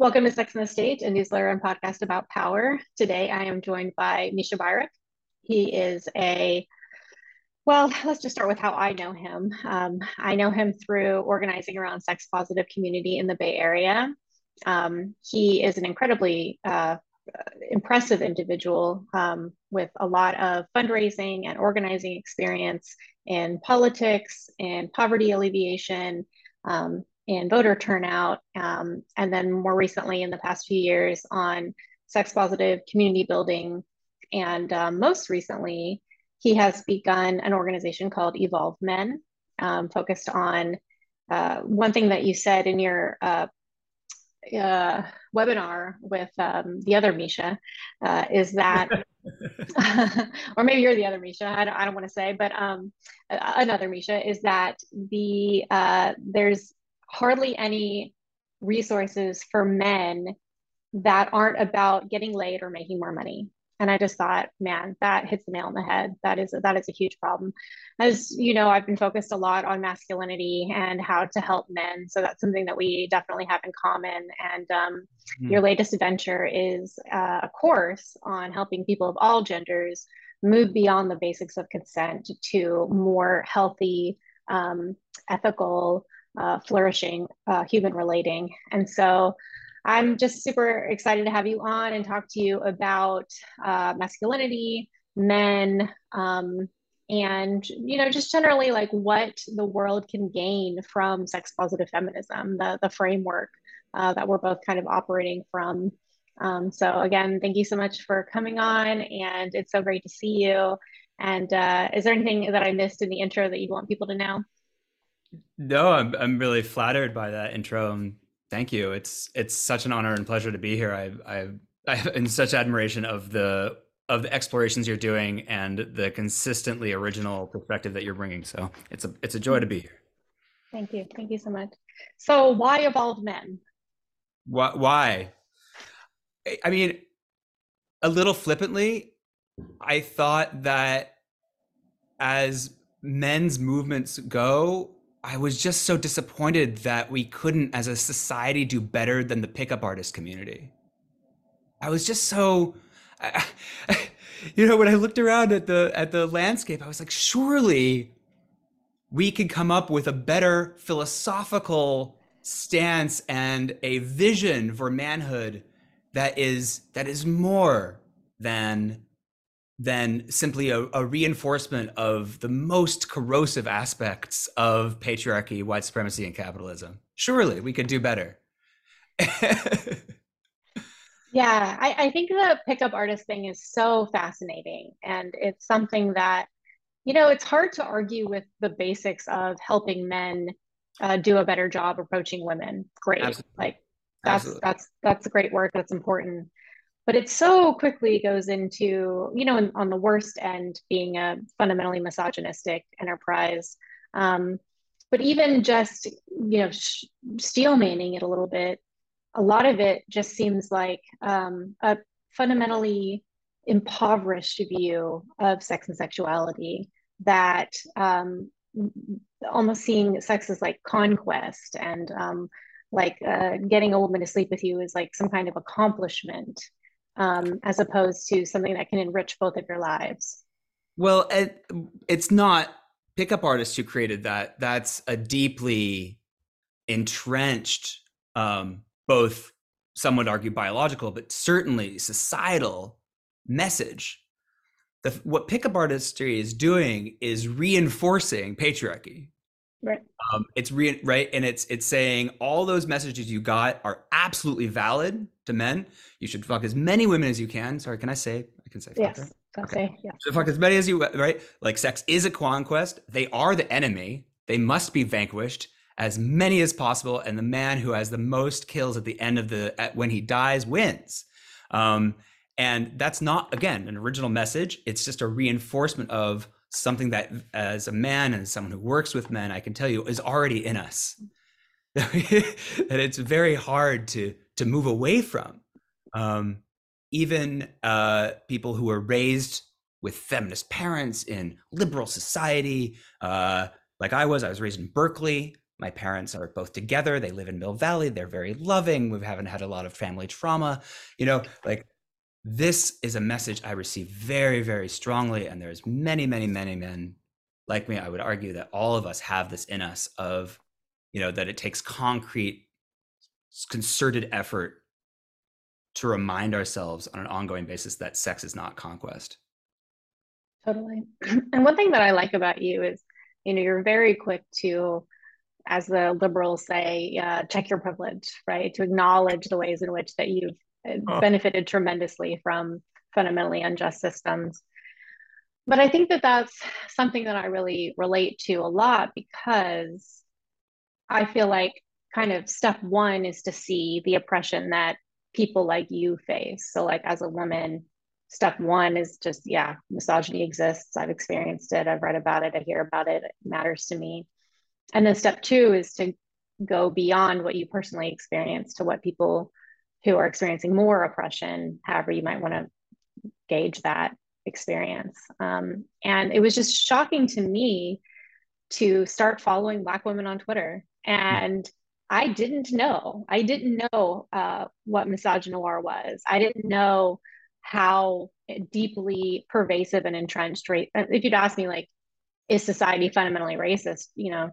Welcome to Sex and the State, a newsletter and podcast about power. Today I am joined by Mischa Byruck. He is a, well, let's just start with how I know him. Um, I know him through organizing around sex positive community in the Bay Area. Um, he is an incredibly uh, impressive individual um, with a lot of fundraising and organizing experience in politics and poverty alleviation, um, in voter turnout, um, and then more recently in the past few years on sex positive community building. And um, most recently, he has begun an organization called Evolve Men, um, focused on uh, one thing that you said in your uh, uh, webinar with um, the other Misha uh, is that, or maybe you're the other Misha, I don't, I don't want to say, but um, another Misha is that the uh, there's hardly any resources for men that aren't about getting laid or making more money. And i just thought man that hits the nail on the head. That is a, that is a huge problem. As you know i've been focused a lot on masculinity and how to help men. So that's something that we definitely have in common. And um, mm. your latest adventure is uh, a course on helping people of all genders move beyond the basics of consent to more healthy um, ethical uh, flourishing uh, human relating. And so I'm just super excited to have you on and talk to you about uh, masculinity, men, um, and you know just generally like what the world can gain from sex positive feminism, the the framework uh, that we're both kind of operating from. Um, so again, thank you so much for coming on, and it's so great to see you. And uh, is there anything that I missed in the intro that you want people to know? No, I'm I'm really flattered by that intro and thank you. It's it's such an honor and pleasure to be here. I I I in such admiration of the of the explorations you're doing and the consistently original perspective that you're bringing. So it's a it's a joy to be here. Thank you. Thank you so much. So why evolved men? Why? Why? I mean, a little flippantly, I thought that as men's movements go, I was just so disappointed that we couldn't, as a society, do better than the pickup artist community. I was just so, I, you know, when I looked around at the at the landscape, I was like, surely we could come up with a better philosophical stance and a vision for manhood that is that is more than than simply a, a, reinforcement of the most corrosive aspects of patriarchy, white supremacy, and capitalism. Surely we could do better. yeah, I, I, think the pickup artist thing is so fascinating. And it's something that, you know, it's hard to argue with the basics of helping men uh, do a better job approaching women. Great. Absolutely. Like that's Absolutely. that's that's great work. That's important but it so quickly goes into you know on the worst end being a fundamentally misogynistic enterprise. Um, but even just you know sh- steel manning it a little bit a lot of it just seems like um, a fundamentally impoverished view of sex and sexuality that um, almost seeing sex as like conquest and um, like uh, getting a woman to sleep with you is like some kind of accomplishment um, as opposed to something that can enrich both of your lives? Well, it, it's not pickup artists who created that. That's a deeply entrenched, um, both some would argue biological, but certainly societal message. The, what pickup artistry is doing is reinforcing patriarchy. Right. Um, it's re- right, and it's it's saying all those messages you got are absolutely valid to men. You should fuck as many women as you can. Sorry, can I say? I can say. Yes. Fuck, right? okay. Yeah. So fuck as many as you right. Like sex is a conquest. They are the enemy. They must be vanquished as many as possible, and the man who has the most kills at the end of the at, when he dies wins. Um, and that's not again an original message. It's just a reinforcement of something that as a man and someone who works with men i can tell you is already in us that it's very hard to to move away from um, even uh, people who were raised with feminist parents in liberal society uh, like i was i was raised in berkeley my parents are both together. They live in Mill Valley. They're very loving. We haven't had a lot of family trauma. You know, like this is a message I receive very, very strongly. And there's many, many, many men like me. I would argue that all of us have this in us of, you know, that it takes concrete, concerted effort to remind ourselves on an ongoing basis that sex is not conquest. Totally. And one thing that I like about you is, you know, you're very quick to as the liberals say, uh, check your privilege, right? To acknowledge the ways in which that you've benefited tremendously from fundamentally unjust systems. But I think that that's something that I really relate to a lot because I feel like kind of step one is to see the oppression that people like you face. So, like as a woman, step one is just, yeah, misogyny exists. I've experienced it. I've read about it. I hear about it. It matters to me and then step two is to go beyond what you personally experience to what people who are experiencing more oppression however you might want to gauge that experience. Um, and it was just shocking to me to start following black women on twitter. And i didn't know i didn't know uh, what misogynoir was. I didn't know how deeply pervasive and entrenched rate if you'd asked me like is society fundamentally racist you know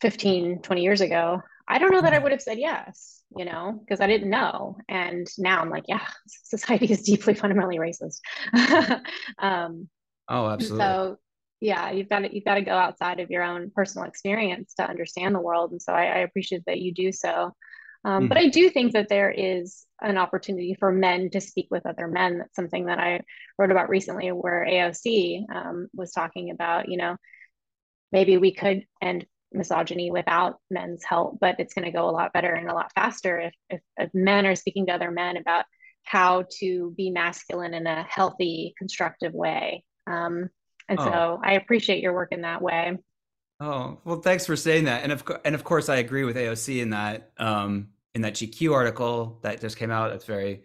15, 20 years ago, I don't know that I mm-hmm. would have said yes, you know, because I didn't know. And now I'm like, yeah, society is deeply fundamentally racist. um, oh, absolutely. So yeah, you've got to you've got to go outside of your own personal experience to understand the world. And so I, I appreciate that you do so. Um, mm. But I do think that there is an opportunity for men to speak with other men. That's something that I wrote about recently, where AOC um, was talking about, you know, maybe we could end misogyny without men's help, but it's going to go a lot better and a lot faster if, if, if, men are speaking to other men about how to be masculine in a healthy, constructive way. Um, and oh. so I appreciate your work in that way. Oh well, thanks for saying that. And of and of course, I agree with AOC in that um, in that GQ article that just came out. That's very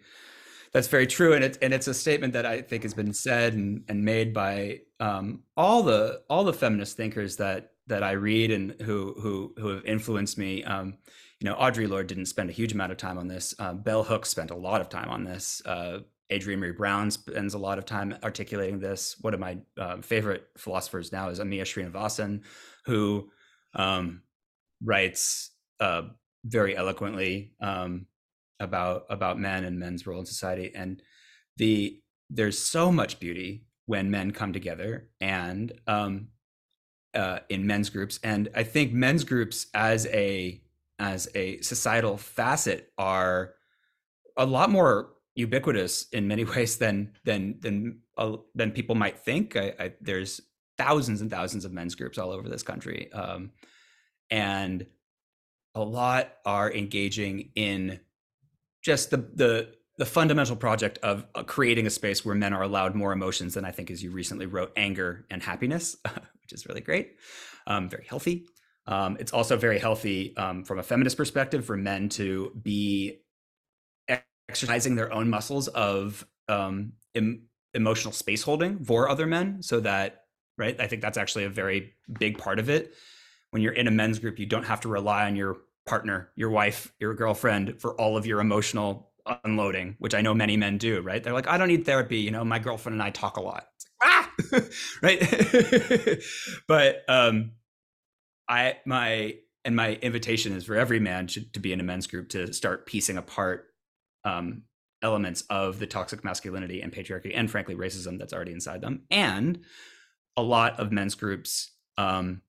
that's very true, and it's and it's a statement that I think has been said and, and made by um, all the all the feminist thinkers that that I read and who who who have influenced me. Um, you know, Audre Lorde didn't spend a huge amount of time on this. Uh, Bell Hooks spent a lot of time on this. Uh, Adrienne Maree Brown spends a lot of time articulating this. One of my uh, favorite philosophers now is Amia Srinivasan, who um, writes uh, very eloquently um, about about men and men's role in society. And the there's so much beauty when men come together and um, uh, in men's groups, and I think men's groups as a as a societal facet are a lot more ubiquitous in many ways than than than uh, than people might think. I, I, there's thousands and thousands of men's groups all over this country, um, and a lot are engaging in just the the the fundamental project of uh, creating a space where men are allowed more emotions than I think, as you recently wrote, anger and happiness, which is really great, um, very healthy. Um, it's also very healthy um, from a feminist perspective for men to be exercising their own muscles of um, em- emotional space holding for other men, so that right. I think that's actually a very big part of it. When you're in a men's group, you don't have to rely on your partner, your wife, your girlfriend for all of your emotional unloading, which I know many men do, right? They're like, I don't need therapy. You know, my girlfriend and I talk a lot. right. but um, I my and my invitation is for every man to, to be in a men's group to start piecing apart um, elements of the toxic masculinity and patriarchy and frankly racism that's already inside them. And a lot of men's groups um,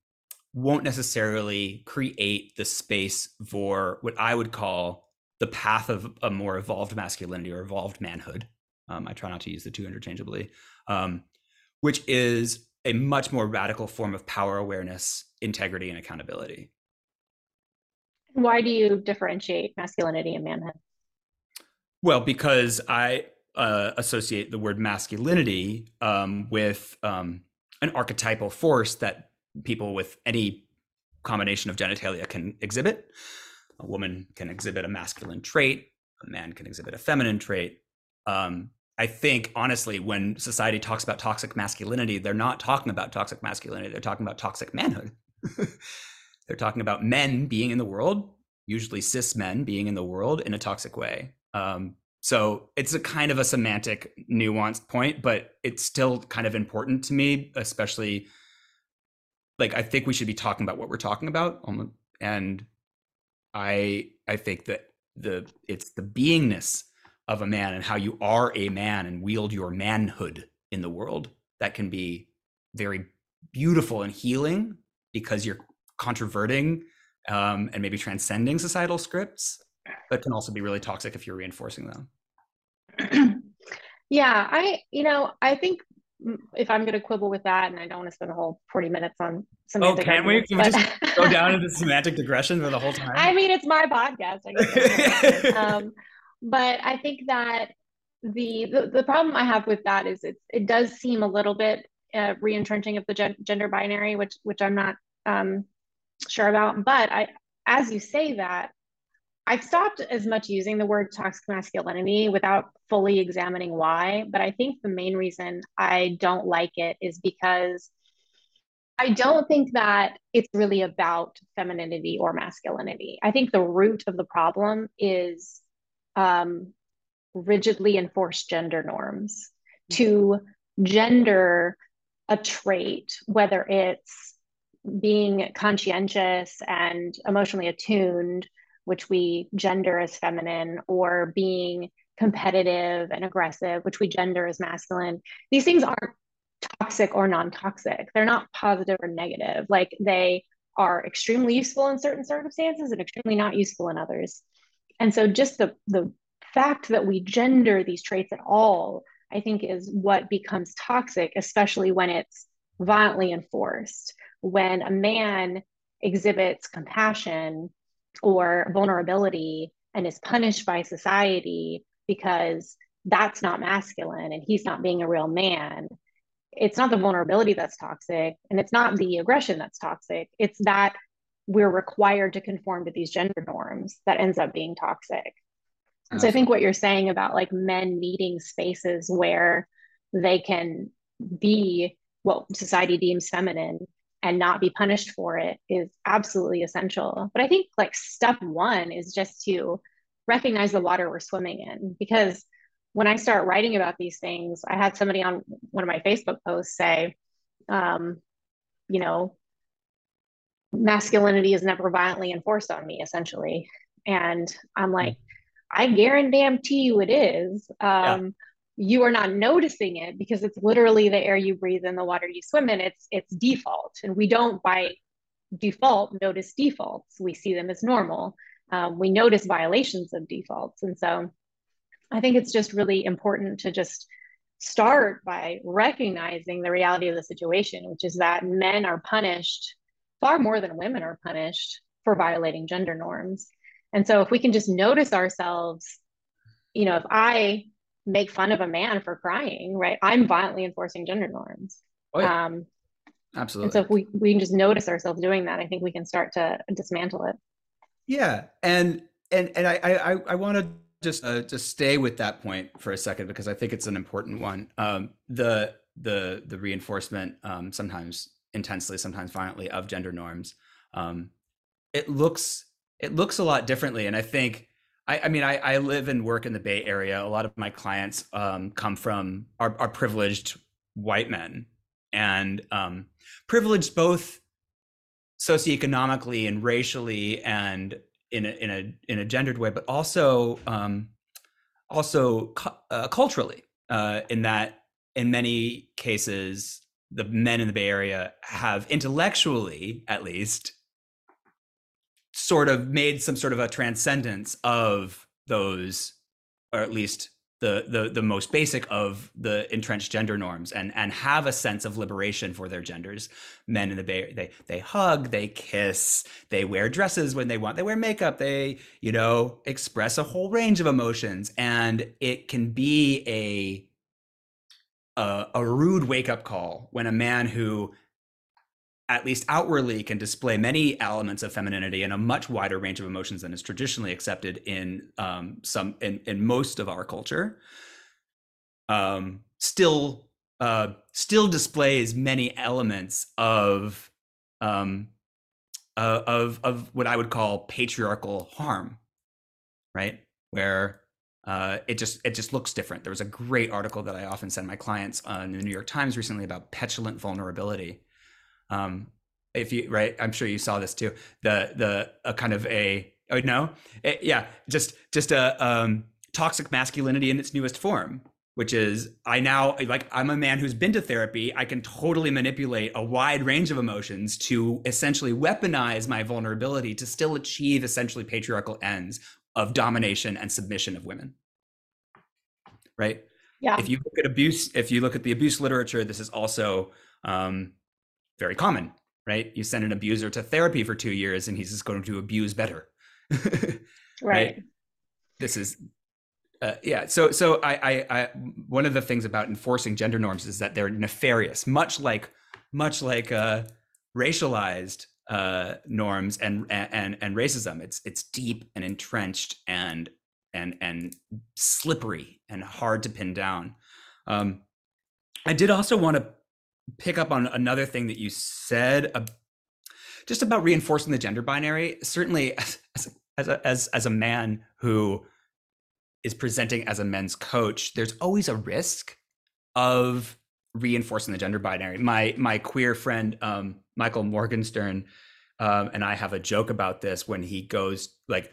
won't necessarily create the space for what I would call the path of a more evolved masculinity or evolved manhood. Um, I try not to use the two interchangeably, um, which is a much more radical form of power awareness, integrity, and accountability. Why do you differentiate masculinity and manhood? Well, because I uh, associate the word masculinity um, with um, an archetypal force that people with any combination of genitalia can exhibit a woman can exhibit a masculine trait, a man can exhibit a feminine trait. Um, I think honestly, when society talks about toxic masculinity, they're not talking about toxic masculinity. They're talking about toxic manhood. they're talking about men being in the world, usually cis men being in the world in a toxic way. Um, so it's a kind of a semantic, nuanced point, but it's still kind of important to me, especially like I think we should be talking about what we're talking about, and I I think that the it's the beingness of a man and how you are a man and wield your manhood in the world that can be very beautiful and healing because you're controverting um, and maybe transcending societal scripts, but can also be really toxic if you're reinforcing them. yeah, I, you know, I think if I'm going to quibble with that, and I don't want to spend the whole 40 minutes on semantic. Oh, can we? Can but... we just go down into semantic digression for the whole time? I mean, it's my podcast. I um, but I think that the, the, the problem I have with that is it it does seem a little bit uh, re-entrenching of the gen- gender binary, which which I'm not um, sure about. But I, as you say that, I've stopped as much using the word toxic masculinity without fully examining why. But I think the main reason I don't like it is because I don't think that it's really about femininity or masculinity. I think the root of the problem is um, rigidly enforced gender norms to gender a trait, whether it's being conscientious and emotionally attuned, which we gender as feminine, or being competitive and aggressive, which we gender as masculine. These things aren't toxic or non toxic. They're not positive or negative. Like they are extremely useful in certain circumstances and extremely not useful in others. And so just the, the fact that we gender these traits at all, I think, is what becomes toxic, especially when it's violently enforced. When a man exhibits compassion or vulnerability and is punished by society because that's not masculine and he's not being a real man. It's not the vulnerability that's toxic and it's not the aggression that's toxic. It's that we're required to conform to these gender norms that ends up being toxic. And so I think what you're saying about like men needing spaces where they can be what society deems feminine and not be punished for it is absolutely essential. But I think like step one is just to recognize the water we're swimming in. Because when I start writing about these things, I had somebody on one of my Facebook posts say, um, you know, masculinity is never violently enforced on me, essentially. And I'm like, I guarantee you it is. Um, yeah. You are not noticing it because it's literally the air you breathe and the water you swim in. It's it's default, and we don't by default notice defaults. We see them as normal. Um, we notice violations of defaults, and so I think it's just really important to just start by recognizing the reality of the situation, which is that men are punished far more than women are punished for violating gender norms. And so if we can just notice ourselves, you know, if I make fun of a man for crying, right, I'm violently enforcing gender norms. Oh, yeah. um, Absolutely. And so if we, we can just notice ourselves doing that, I think we can start to dismantle it. Yeah. And, and, and I, I, I want to just, uh, just stay with that point for a second, because I think it's an important one. Um, the, the, the reinforcement, um, sometimes intensely, sometimes violently of gender norms. Um, it looks it looks a lot differently. And I think, I, I mean, I, I, live and work in the Bay Area. A lot of my clients um, come from are, are, privileged white men and um, privileged both socioeconomically and racially and in a in a in a gendered way, but also um, also uh, culturally. Uh, in that, in many cases, the men in the Bay Area have intellectually, at least, sort of made some sort of a transcendence of those, or at least the the the most basic of the entrenched gender norms and and have a sense of liberation for their genders. Men in the bay they they hug they kiss they wear dresses when they want they wear makeup they you know express a whole range of emotions and it can be a a, a rude wake up call when a man who at least outwardly can display many elements of femininity and a much wider range of emotions than is traditionally accepted in um, some in, in most of our culture um, still uh, still displays many elements of um, uh, of of what I would call patriarchal harm, right? Where uh, it just it just looks different. There was a great article that I often send my clients on the New York Times recently about petulant vulnerability. Um, if you right, I'm sure you saw this too. The the a kind of a oh no, it, yeah, just just a um, toxic masculinity in its newest form, which is I now like I'm a man who's been to therapy. I can totally manipulate a wide range of emotions to essentially weaponize my vulnerability to still achieve essentially patriarchal ends of domination and submission of women. Right? Yeah. If you look at abuse, if you look at the abuse literature, this is also um, very common, right? You send an abuser to therapy for two years and he's just going to abuse better. right. right. This is uh, yeah. So, so I, I, I, one of the things about enforcing gender norms is that they're nefarious, much like, much like uh, racialized uh, norms and, and and racism. It's it's deep and entrenched and and and slippery and hard to pin down. Um, I did also want to pick up on another thing that you said, uh, just about reinforcing the gender binary. Certainly, as as a, as, as a man who is presenting as a men's coach, there's always a risk of reinforcing the gender binary. My my queer friend um, Michael Morgenstern um, and I have a joke about this when he goes like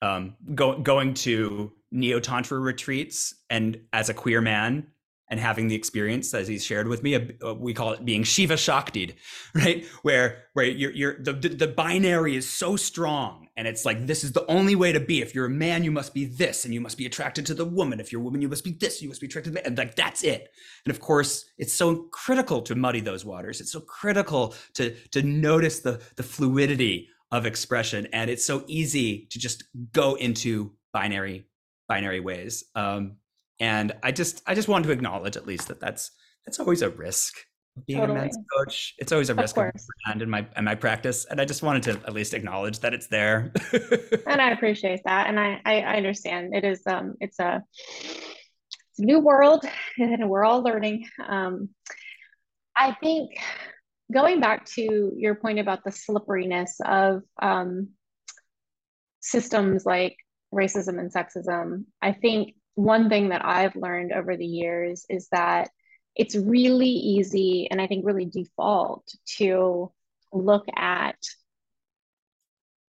um, go, going to neo tantra retreats and as a queer man and having the experience as he's shared with me uh, we call it being shiva shaktied right? Where where you're, you're the, the binary is so strong and it's like this is the only way to be. If you're a man you must be this and you must be attracted to the woman. If you're a woman you must be this you must be attracted to men. and like that's it. And of course it's so critical to muddy those waters. It's so critical to to notice the the fluidity of expression. And it's so easy to just go into binary binary ways. Um and i just i just wanted to acknowledge at least that that's that's always a risk being totally. a men's coach. It's always a of risk and in my in my practice and i just wanted to at least acknowledge that it's there. And i appreciate that and I, I understand. It is um it's a it's a new world and we're all learning. Um i think going back to your point about the slipperiness of um systems like racism and sexism i think one thing that i've learned over the years is that it's really easy and I think really default to look at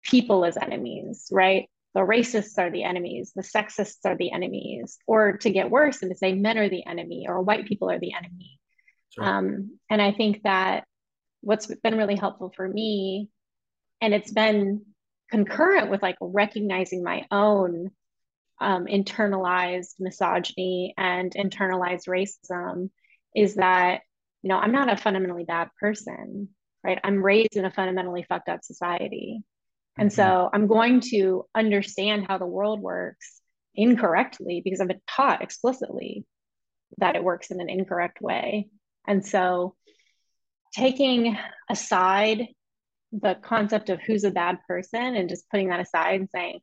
people as enemies, right? The racists are the enemies, the sexists are the enemies, or to get worse and to say men are the enemy or white people are the enemy. Sure. Um, and I think that what's been really helpful for me, and it's been concurrent with like recognizing my own um, internalized misogyny and internalized racism is that you know i'm not a fundamentally bad person right? I'm raised in a fundamentally fucked up society. And mm-hmm. so i'm going to understand how the world works incorrectly because i've been taught explicitly that it works in an incorrect way. And so taking aside the concept of who's a bad person and just putting that aside and saying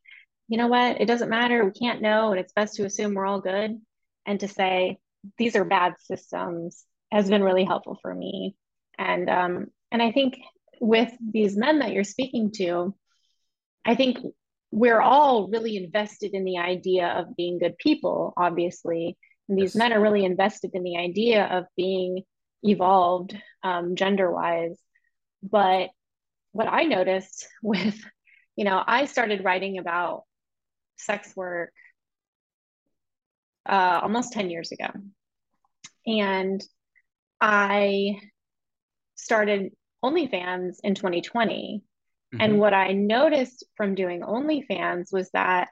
you know what it doesn't matter we can't know and it's best to assume we're all good and to say these are bad systems has been really helpful for me. And um, and I think with these men that you're speaking to, I think we're all really invested in the idea of being good people, obviously. And these yes. men are really invested in the idea of being evolved um, gender wise. But what I noticed with, you know, I started writing about sex work uh, almost 10 years ago. And I started OnlyFans in 2020. Mm-hmm. And what I noticed from doing OnlyFans was that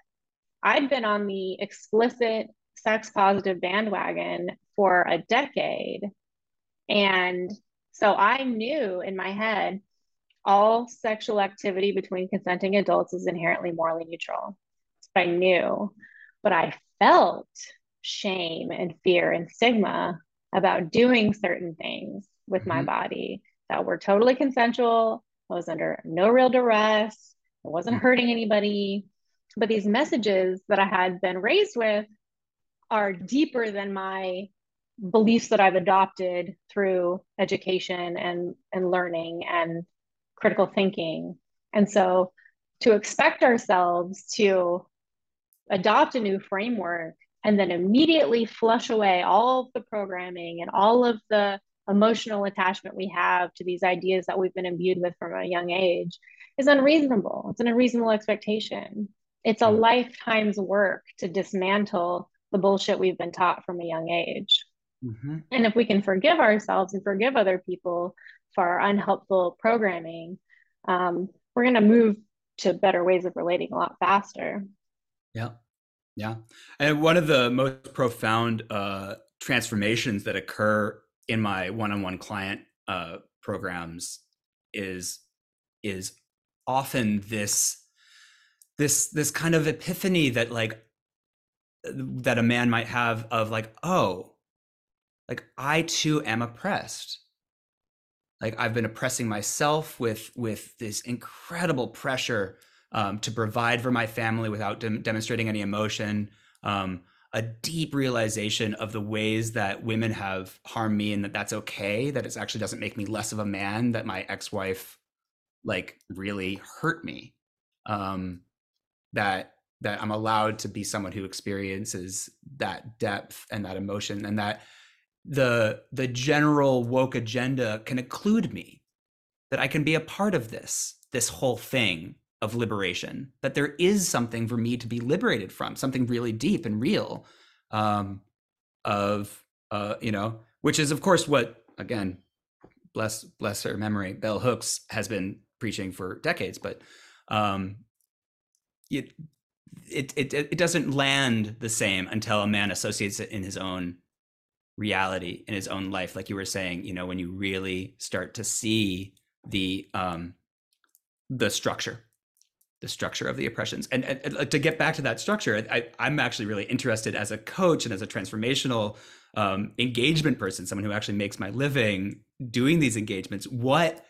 I'd been on the explicit sex positive bandwagon for a decade. And so I knew in my head all sexual activity between consenting adults is inherently morally neutral. I knew, but I felt shame and fear and stigma about doing certain things with mm-hmm. my body that were totally consensual. I was under no real duress. I wasn't mm-hmm. hurting anybody. But these messages that I had been raised with are deeper than my beliefs that I've adopted through education and, and learning and critical thinking. And so to expect ourselves to adopt a new framework and then immediately flush away all of the programming and all of the emotional attachment we have to these ideas that we've been imbued with from a young age is unreasonable. It's an unreasonable expectation. It's a hmm. lifetime's work to dismantle the bullshit we've been taught from a young age. Mm-hmm. And if we can forgive ourselves and forgive other people for our unhelpful programming, um, we're going to move to better ways of relating a lot faster. Yeah. Yeah. And one of the most profound uh, transformations that occur in my one-on-one client uh, programs is is often this this this kind of epiphany that like that a man might have of like oh like i too am oppressed like i've been oppressing myself with with this incredible pressure um, to provide for my family without de- demonstrating any emotion um, a deep realization of the ways that women have harmed me and that that's okay that it actually doesn't make me less of a man that my ex-wife like really hurt me. Um that that i'm allowed to be someone who experiences that depth and that emotion and that the the general woke agenda can include me that i can be a part of this this whole thing of liberation that there is something for me to be liberated from something really deep and real um, of uh, you know which is of course what again bless bless her memory bell hooks has been preaching for decades but um, it, it it it doesn't land the same until a man associates it in his own reality in his own life like you were saying you know when you really start to see the um the structure the structure of the oppressions. And, and, and, to get back to that structure, I, am actually really interested as a coach and as a transformational um, engagement person, someone who actually makes my living doing these engagements. What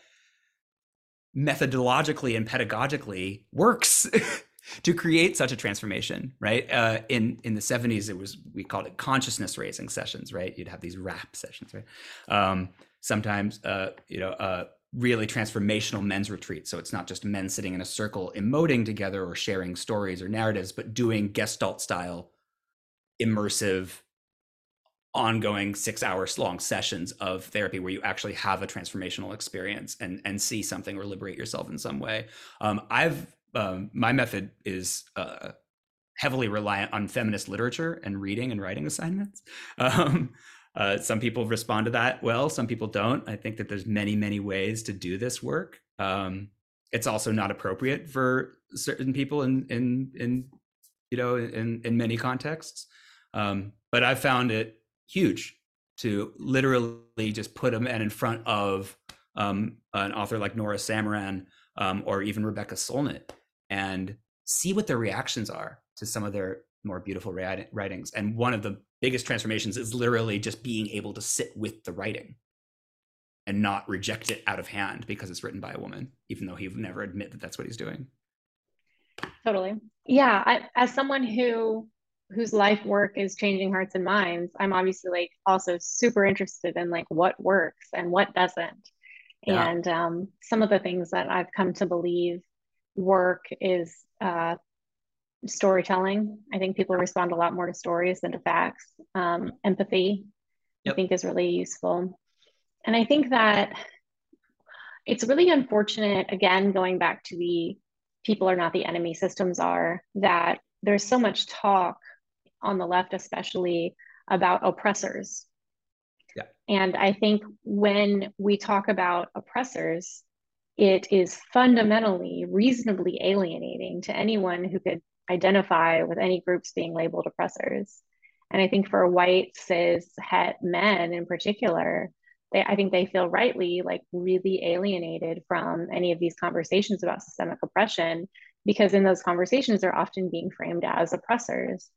methodologically and pedagogically works to create such a transformation, right? Uh, in in the 70s, it was we called it consciousness raising sessions, right? You'd have these rap sessions, right? Um, sometimes, uh, you know, uh, really transformational men's retreat. So it's not just men sitting in a circle emoting together or sharing stories or narratives, but doing gestalt style, immersive, ongoing six hours long sessions of therapy where you actually have a transformational experience and and see something or liberate yourself in some way. Um, I've um, my method is uh, heavily reliant on feminist literature and reading and writing assignments. Um, uh, some people respond to that well, some people don't. I think that there's many, many ways to do this work. Um, it's also not appropriate for certain people in in in you know in in many contexts. Um, but I've found it huge to literally just put man in front of um, an author like Nora Samaran um, or even Rebecca Solnit and see what their reactions are to some of their more beautiful writings. And one of the biggest transformations is literally just being able to sit with the writing and not reject it out of hand because it's written by a woman, even though he would never admit that that's what he's doing. Totally. Yeah. I, as someone who whose life work is changing hearts and minds, I'm obviously like also super interested in like what works and what doesn't. Yeah. And um, some of the things that I've come to believe work is uh, storytelling. I think people respond a lot more to stories than to facts. Um, empathy, yep. I think, is really useful. And I think that it's really unfortunate, again, going back to the people are not the enemy, systems are, that there's so much talk on the left, especially about oppressors. Yeah. And I think when we talk about oppressors, it is fundamentally reasonably alienating to anyone who could identify with any groups being labeled oppressors. And I think for white cis het men in particular, they I think they feel rightly like really alienated from any of these conversations about systemic oppression because in those conversations they're often being framed as oppressors.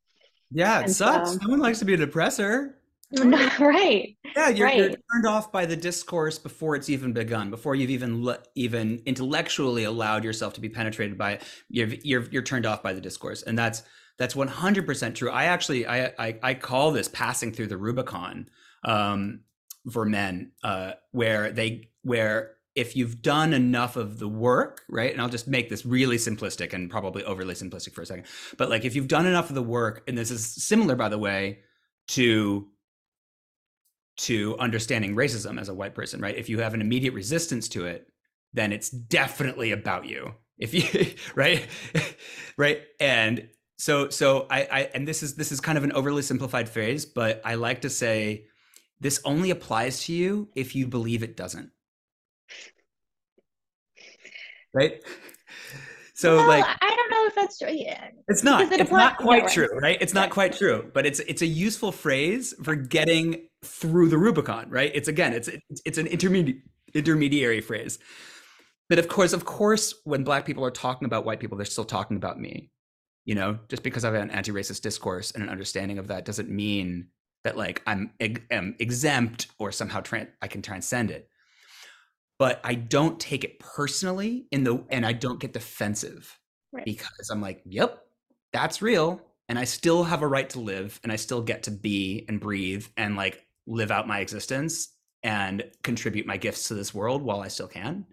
Yeah, it and sucks. So, no one likes to be an oppressor. right. Yeah, you're, right. you're, turned off by the discourse before it's even begun, before you've even le- even intellectually allowed yourself to be penetrated by it. You're, you're you're turned off by the discourse, and that's that's 100% true. I actually I I, I call this passing through the Rubicon um, for men, uh, where they where if you've done enough of the work, right? And I'll just make this really simplistic and probably overly simplistic for a second. But like if you've done enough of the work, and this is similar, by the way, to to understanding racism as a white person, right? If you have an immediate resistance to it, then it's definitely about you. If you right, right, and so so I, I and this is this is kind of an overly simplified phrase, but I like to say this only applies to you if you believe it doesn't. Right? So well, like I don't know if that's true. Yeah. It's not. It it's not quite true, right? It's not quite true, but it's it's a useful phrase for getting through the Rubicon, right? It's again, it's it's, it's an intermediate intermediary phrase. But of course, of course, when black people are talking about white people, they're still talking about me. You know, just because I have an anti-racist discourse and an understanding of that doesn't mean that like I'm, am exempt or somehow I can transcend it. But I don't take it personally in the and I don't get defensive right. because I'm like, yep, that's real and I still have a right to live and I still get to be and breathe and like live out my existence and contribute my gifts to this world while I still can.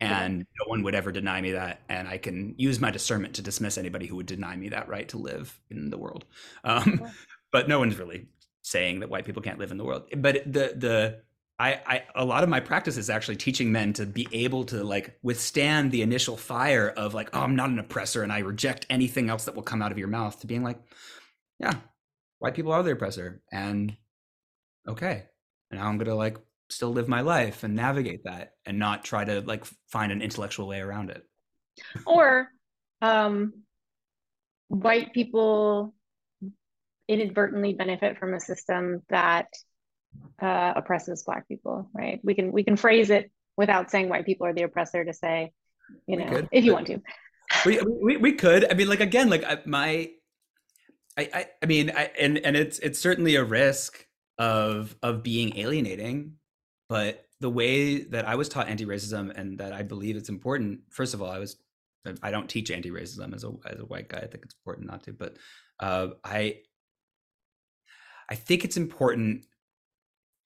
And yeah. no one would ever deny me that. And I can use my discernment to dismiss anybody who would deny me that right to live in the world. Um, yeah. But no one's really saying that white people can't live in the world. But the the I, I a lot of my practice is actually teaching men to be able to like withstand the initial fire of like, oh, I'm not an oppressor and I reject anything else that will come out of your mouth to being like, yeah, white people are the oppressor. And okay. And now I'm gonna like still live my life and navigate that and not try to like find an intellectual way around it. or um white people inadvertently benefit from a system that uh, oppresses black people right we can we can phrase it without saying white people are the oppressor to say you know could, if you want to we, we, we could i mean like again like my i i, I mean i and and it's it's certainly a risk of of being alienating but the way that i was taught anti-racism and that i believe it's important first of all i was i don't teach anti-racism as a as a white guy i think it's important not to but uh, i i think it's important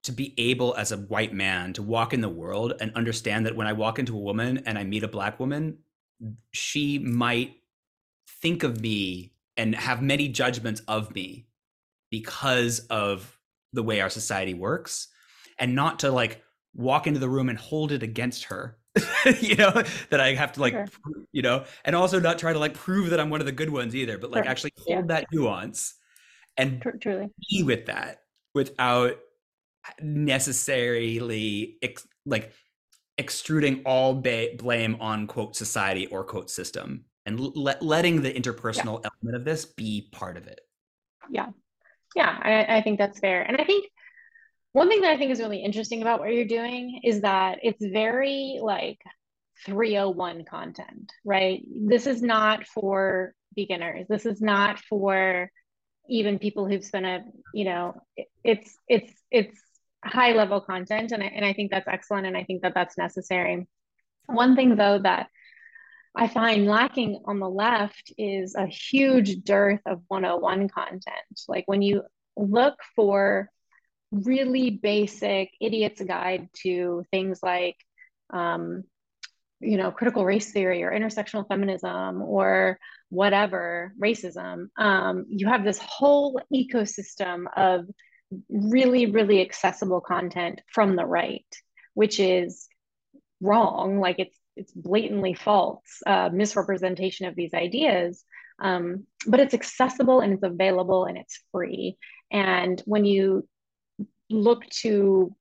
to be able as a white man to walk in the world and understand that when I walk into a woman and I meet a black woman, she might think of me and have many judgments of me because of the way our society works and not to like walk into the room and hold it against her you know that i have to like sure. you know and also not try to like prove that i'm one of the good ones either but like sure. actually hold yeah. that nuance and truly be with that without necessarily ex- like extruding all ba- blame on quote society or quote system and le- letting the interpersonal yeah. element of this be part of it yeah yeah I, I think that's fair. And i think one thing that i think is really interesting about what you're doing is that it's very like 301 content right? This is not for beginners. This is not for even people who've spent a you know it's it's it's high level content. And I, and I think that's excellent and i think that that's necessary. One thing though that i find lacking on the left is a huge dearth of 101 content like when you look for really basic idiot's guide to things like um, you know critical race theory or intersectional feminism or whatever racism um, you have this whole ecosystem of really, really accessible content from the right, which is wrong. Like it's it's blatantly false uh, misrepresentation of these ideas. Um, but it's accessible and it's available and it's free. And when you look to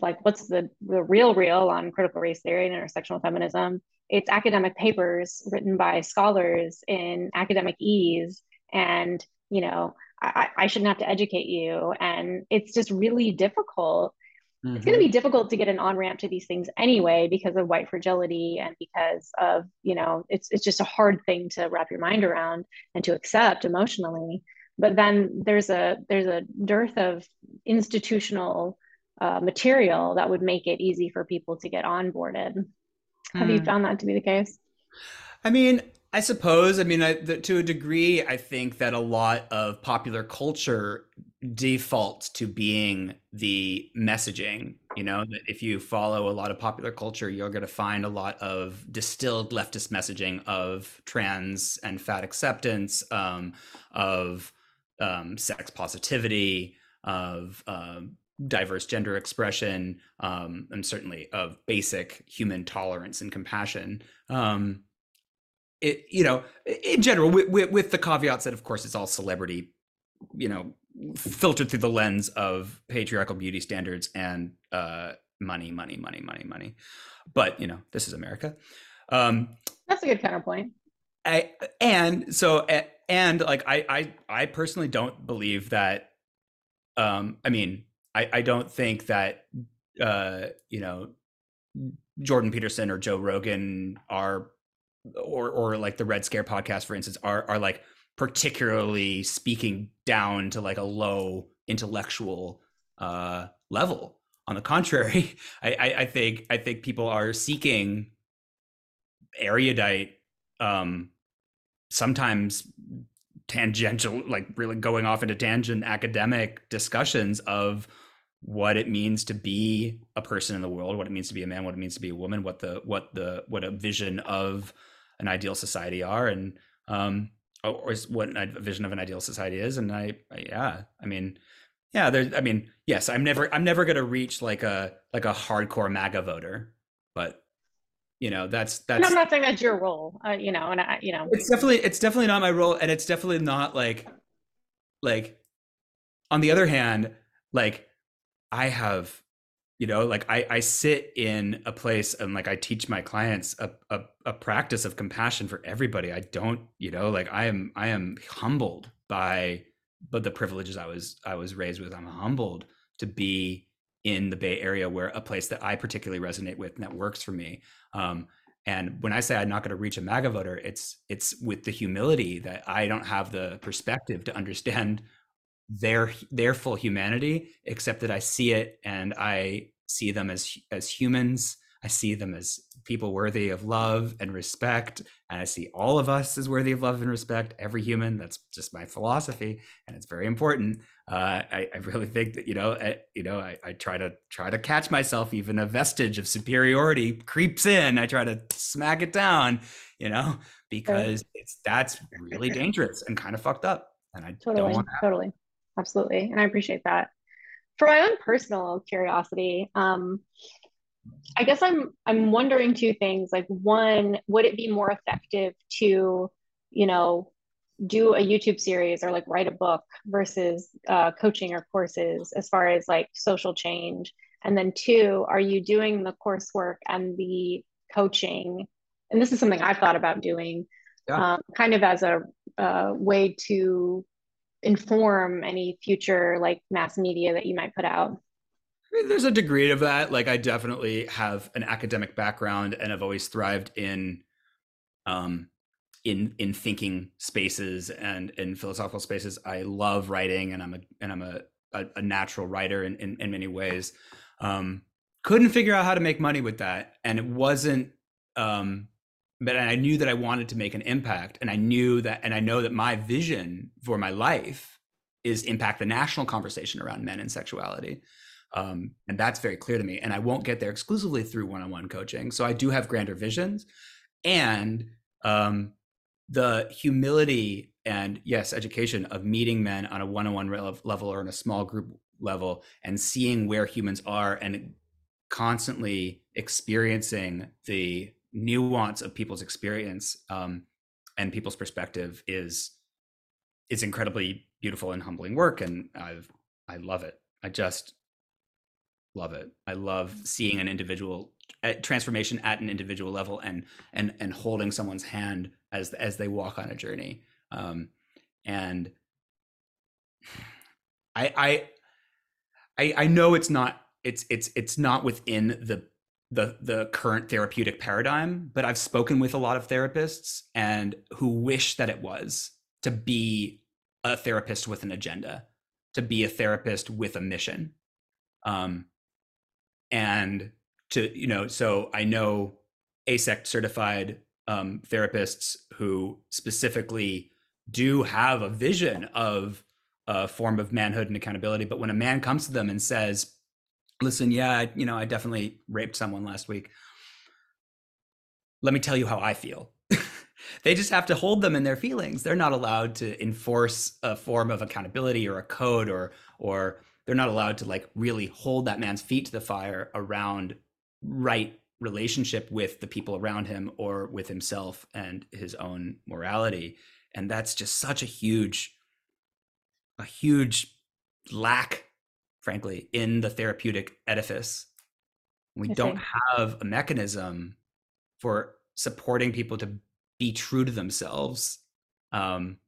like what's the the real real on critical race theory and intersectional feminism, it's academic papers written by scholars in academic ease and you know I, I shouldn't have to educate you. And it's just really difficult. Mm-hmm. It's going to be difficult to get an on ramp to these things anyway because of white fragility and because of, you know, it's, it's just a hard thing to wrap your mind around and to accept emotionally. But then there's a there's a dearth of institutional uh, material that would make it easy for people to get onboarded. Mm. Have you hmm. found that to be the case? I mean, I suppose. I mean, I, the, to a degree, I think that a lot of popular culture default to being the messaging you know that if you follow a lot of popular culture you're going to find a lot of distilled leftist messaging of trans and fat acceptance um, of um, sex positivity of um, diverse gender expression um, and certainly of basic human tolerance and compassion. Um, it you know in general with, with, with the caveats that of course it's all celebrity you know filtered through the lens of patriarchal beauty standards and uh, money, money, money, money, money. But you know, this is America. Um, That's a good counterpoint. I, and so and like I, I I personally don't believe that. Um, I mean, I, I don't think that uh, you know Jordan Peterson or Joe Rogan are or or like the Red Scare podcast, for instance, are are like particularly speaking down to like a low intellectual uh, level. On the contrary, I, I, I, think I think people are seeking erudite, um, sometimes tangential, like really going off into tangent academic discussions of what it means to be a person in the world, what it means to be a man, what it means to be a woman, what the what the what a vision of an ideal society are, and um, or is what a vision of an ideal society is and I, I yeah i mean yeah there's, i mean yes i'm never i'm never going to reach like a like a hardcore maga voter but you know that's that's and i'm not saying that's your role uh, you know and i you know. It's definitely it's definitely not my role and it's definitely not like like on the other hand like i have you know like i i sit in a place and like i teach my clients a, a, a practice of compassion for everybody. I don't you know like i am i am humbled by but the privileges i was i was raised with. I'm humbled to be in the bay area where a place that i particularly resonate with and that works for me. Um, and when i say i'm not going to reach a maga voter it's it's with the humility that i don't have the perspective to understand their their full humanity except that i see it and i see them as as humans. I see them as people worthy of love and respect and i see all of us as worthy of love and respect. Every human that's just my philosophy and it's very important. Uh, I, I, really think that you know I, you know I, I try to try to catch myself even a vestige of superiority creeps in. I try to smack it down you know because it's that's really dangerous and kind of fucked up and i totally don't want totally. Absolutely and i appreciate that for my own personal curiosity um, i guess i'm i'm wondering two things like one would it be more effective to you know do a youtube series or like write a book versus uh, coaching or courses as far as like social change and then two are you doing the coursework and the coaching and this is something i've thought about doing yeah. um, kind of as a uh, way to inform any future like mass media that you might put out? There's a degree of that. Like I definitely have an academic background and have always thrived in um in in thinking spaces and in philosophical spaces. I love writing and I'm a and I'm a a, a natural writer in, in, in many ways. Um couldn't figure out how to make money with that. And it wasn't um but I knew that I wanted to make an impact, and I knew that, and I know that my vision for my life is impact the national conversation around men and sexuality. Um, and that's very clear to me. And I won't get there exclusively through one-on-one coaching. So I do have grander visions, and um, the humility and yes, education of meeting men on a one-on-one level or in a small group level, and seeing where humans are, and constantly experiencing the nuance of people's experience um, and people's perspective is is incredibly beautiful and humbling work and i've i love it. I just love it. I love seeing an individual transformation at an individual level and and and holding someone's hand as as they walk on a journey. Um and i i i, I know it's not it's it's it's not within the the the current therapeutic paradigm but i've spoken with a lot of therapists and who wish that it was to be a therapist with an agenda to be a therapist with a mission um and to you know so i know AASECT certified um, therapists who specifically do have a vision of a form of manhood and accountability. But when a man comes to them and says, "Listen, yeah, you know, I definitely raped someone last week. Let me tell you how I feel." they just have to hold them in their feelings. They're not allowed to enforce a form of accountability or a code or or they're not allowed to like really hold that man's feet to the fire around right relationship with the people around him or with himself and his own morality and that's just such a huge a huge lack frankly in the therapeutic edifice. We don't have a mechanism for supporting people to be true to themselves. Um,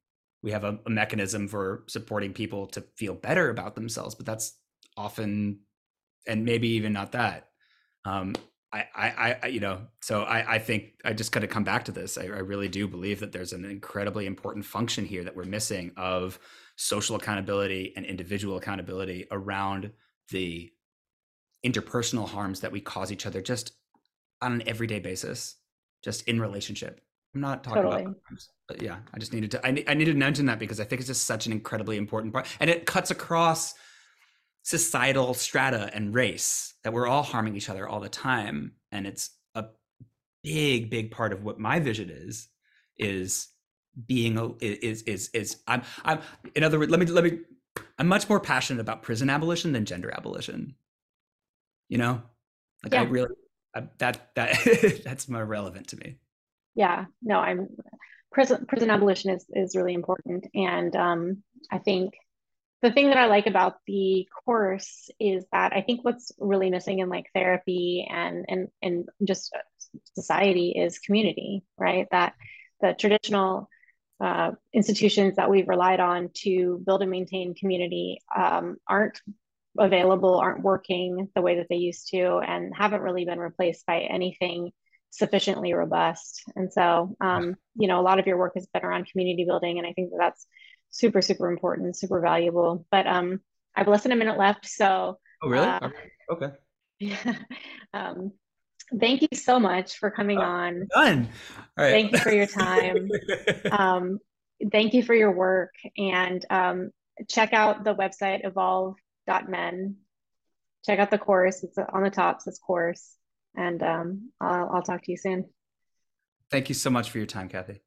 we have a, a, mechanism for supporting people to feel better about themselves but that's often and maybe even not that. Um, I, I, I, you know, so I, I think I just got to come back to this. I, I really do believe that there's an incredibly important function here that we're missing of social accountability and individual accountability around the interpersonal harms that we cause each other just on an everyday basis, just in relationship. I'm not talking totally. about crimes, but yeah, I just needed to, I, I needed to mention that because I think it's just such an incredibly important part and it cuts across societal strata and race that we're all harming each other all the time and it's a big big part of what my vision is is being a is is is i'm i'm in other words let me let me i'm much more passionate about prison abolition than gender abolition. You know? Like yeah. i really I, that that that's more relevant to me. Yeah. No i'm prison prison abolition is is really important. And um i think the thing that I like about the course is that I think what's really missing in like therapy and and and just society is community, right? That the traditional uh, institutions that we've relied on to build and maintain community um, aren't available, aren't working the way that they used to, and haven't really been replaced by anything sufficiently robust. And so, um, you know, a lot of your work has been around community building, and I think that that's super super important super valuable. But um i have less than a minute left so oh really? uh, okay. yeah um thank you so much for coming oh, on. done. All right. Thank you for your time. Um thank you for your work. And um check out the website evolve.men check out the course. It's on the top says course. And um I'll, I'll talk to you soon. Thank you so much for your time Cathy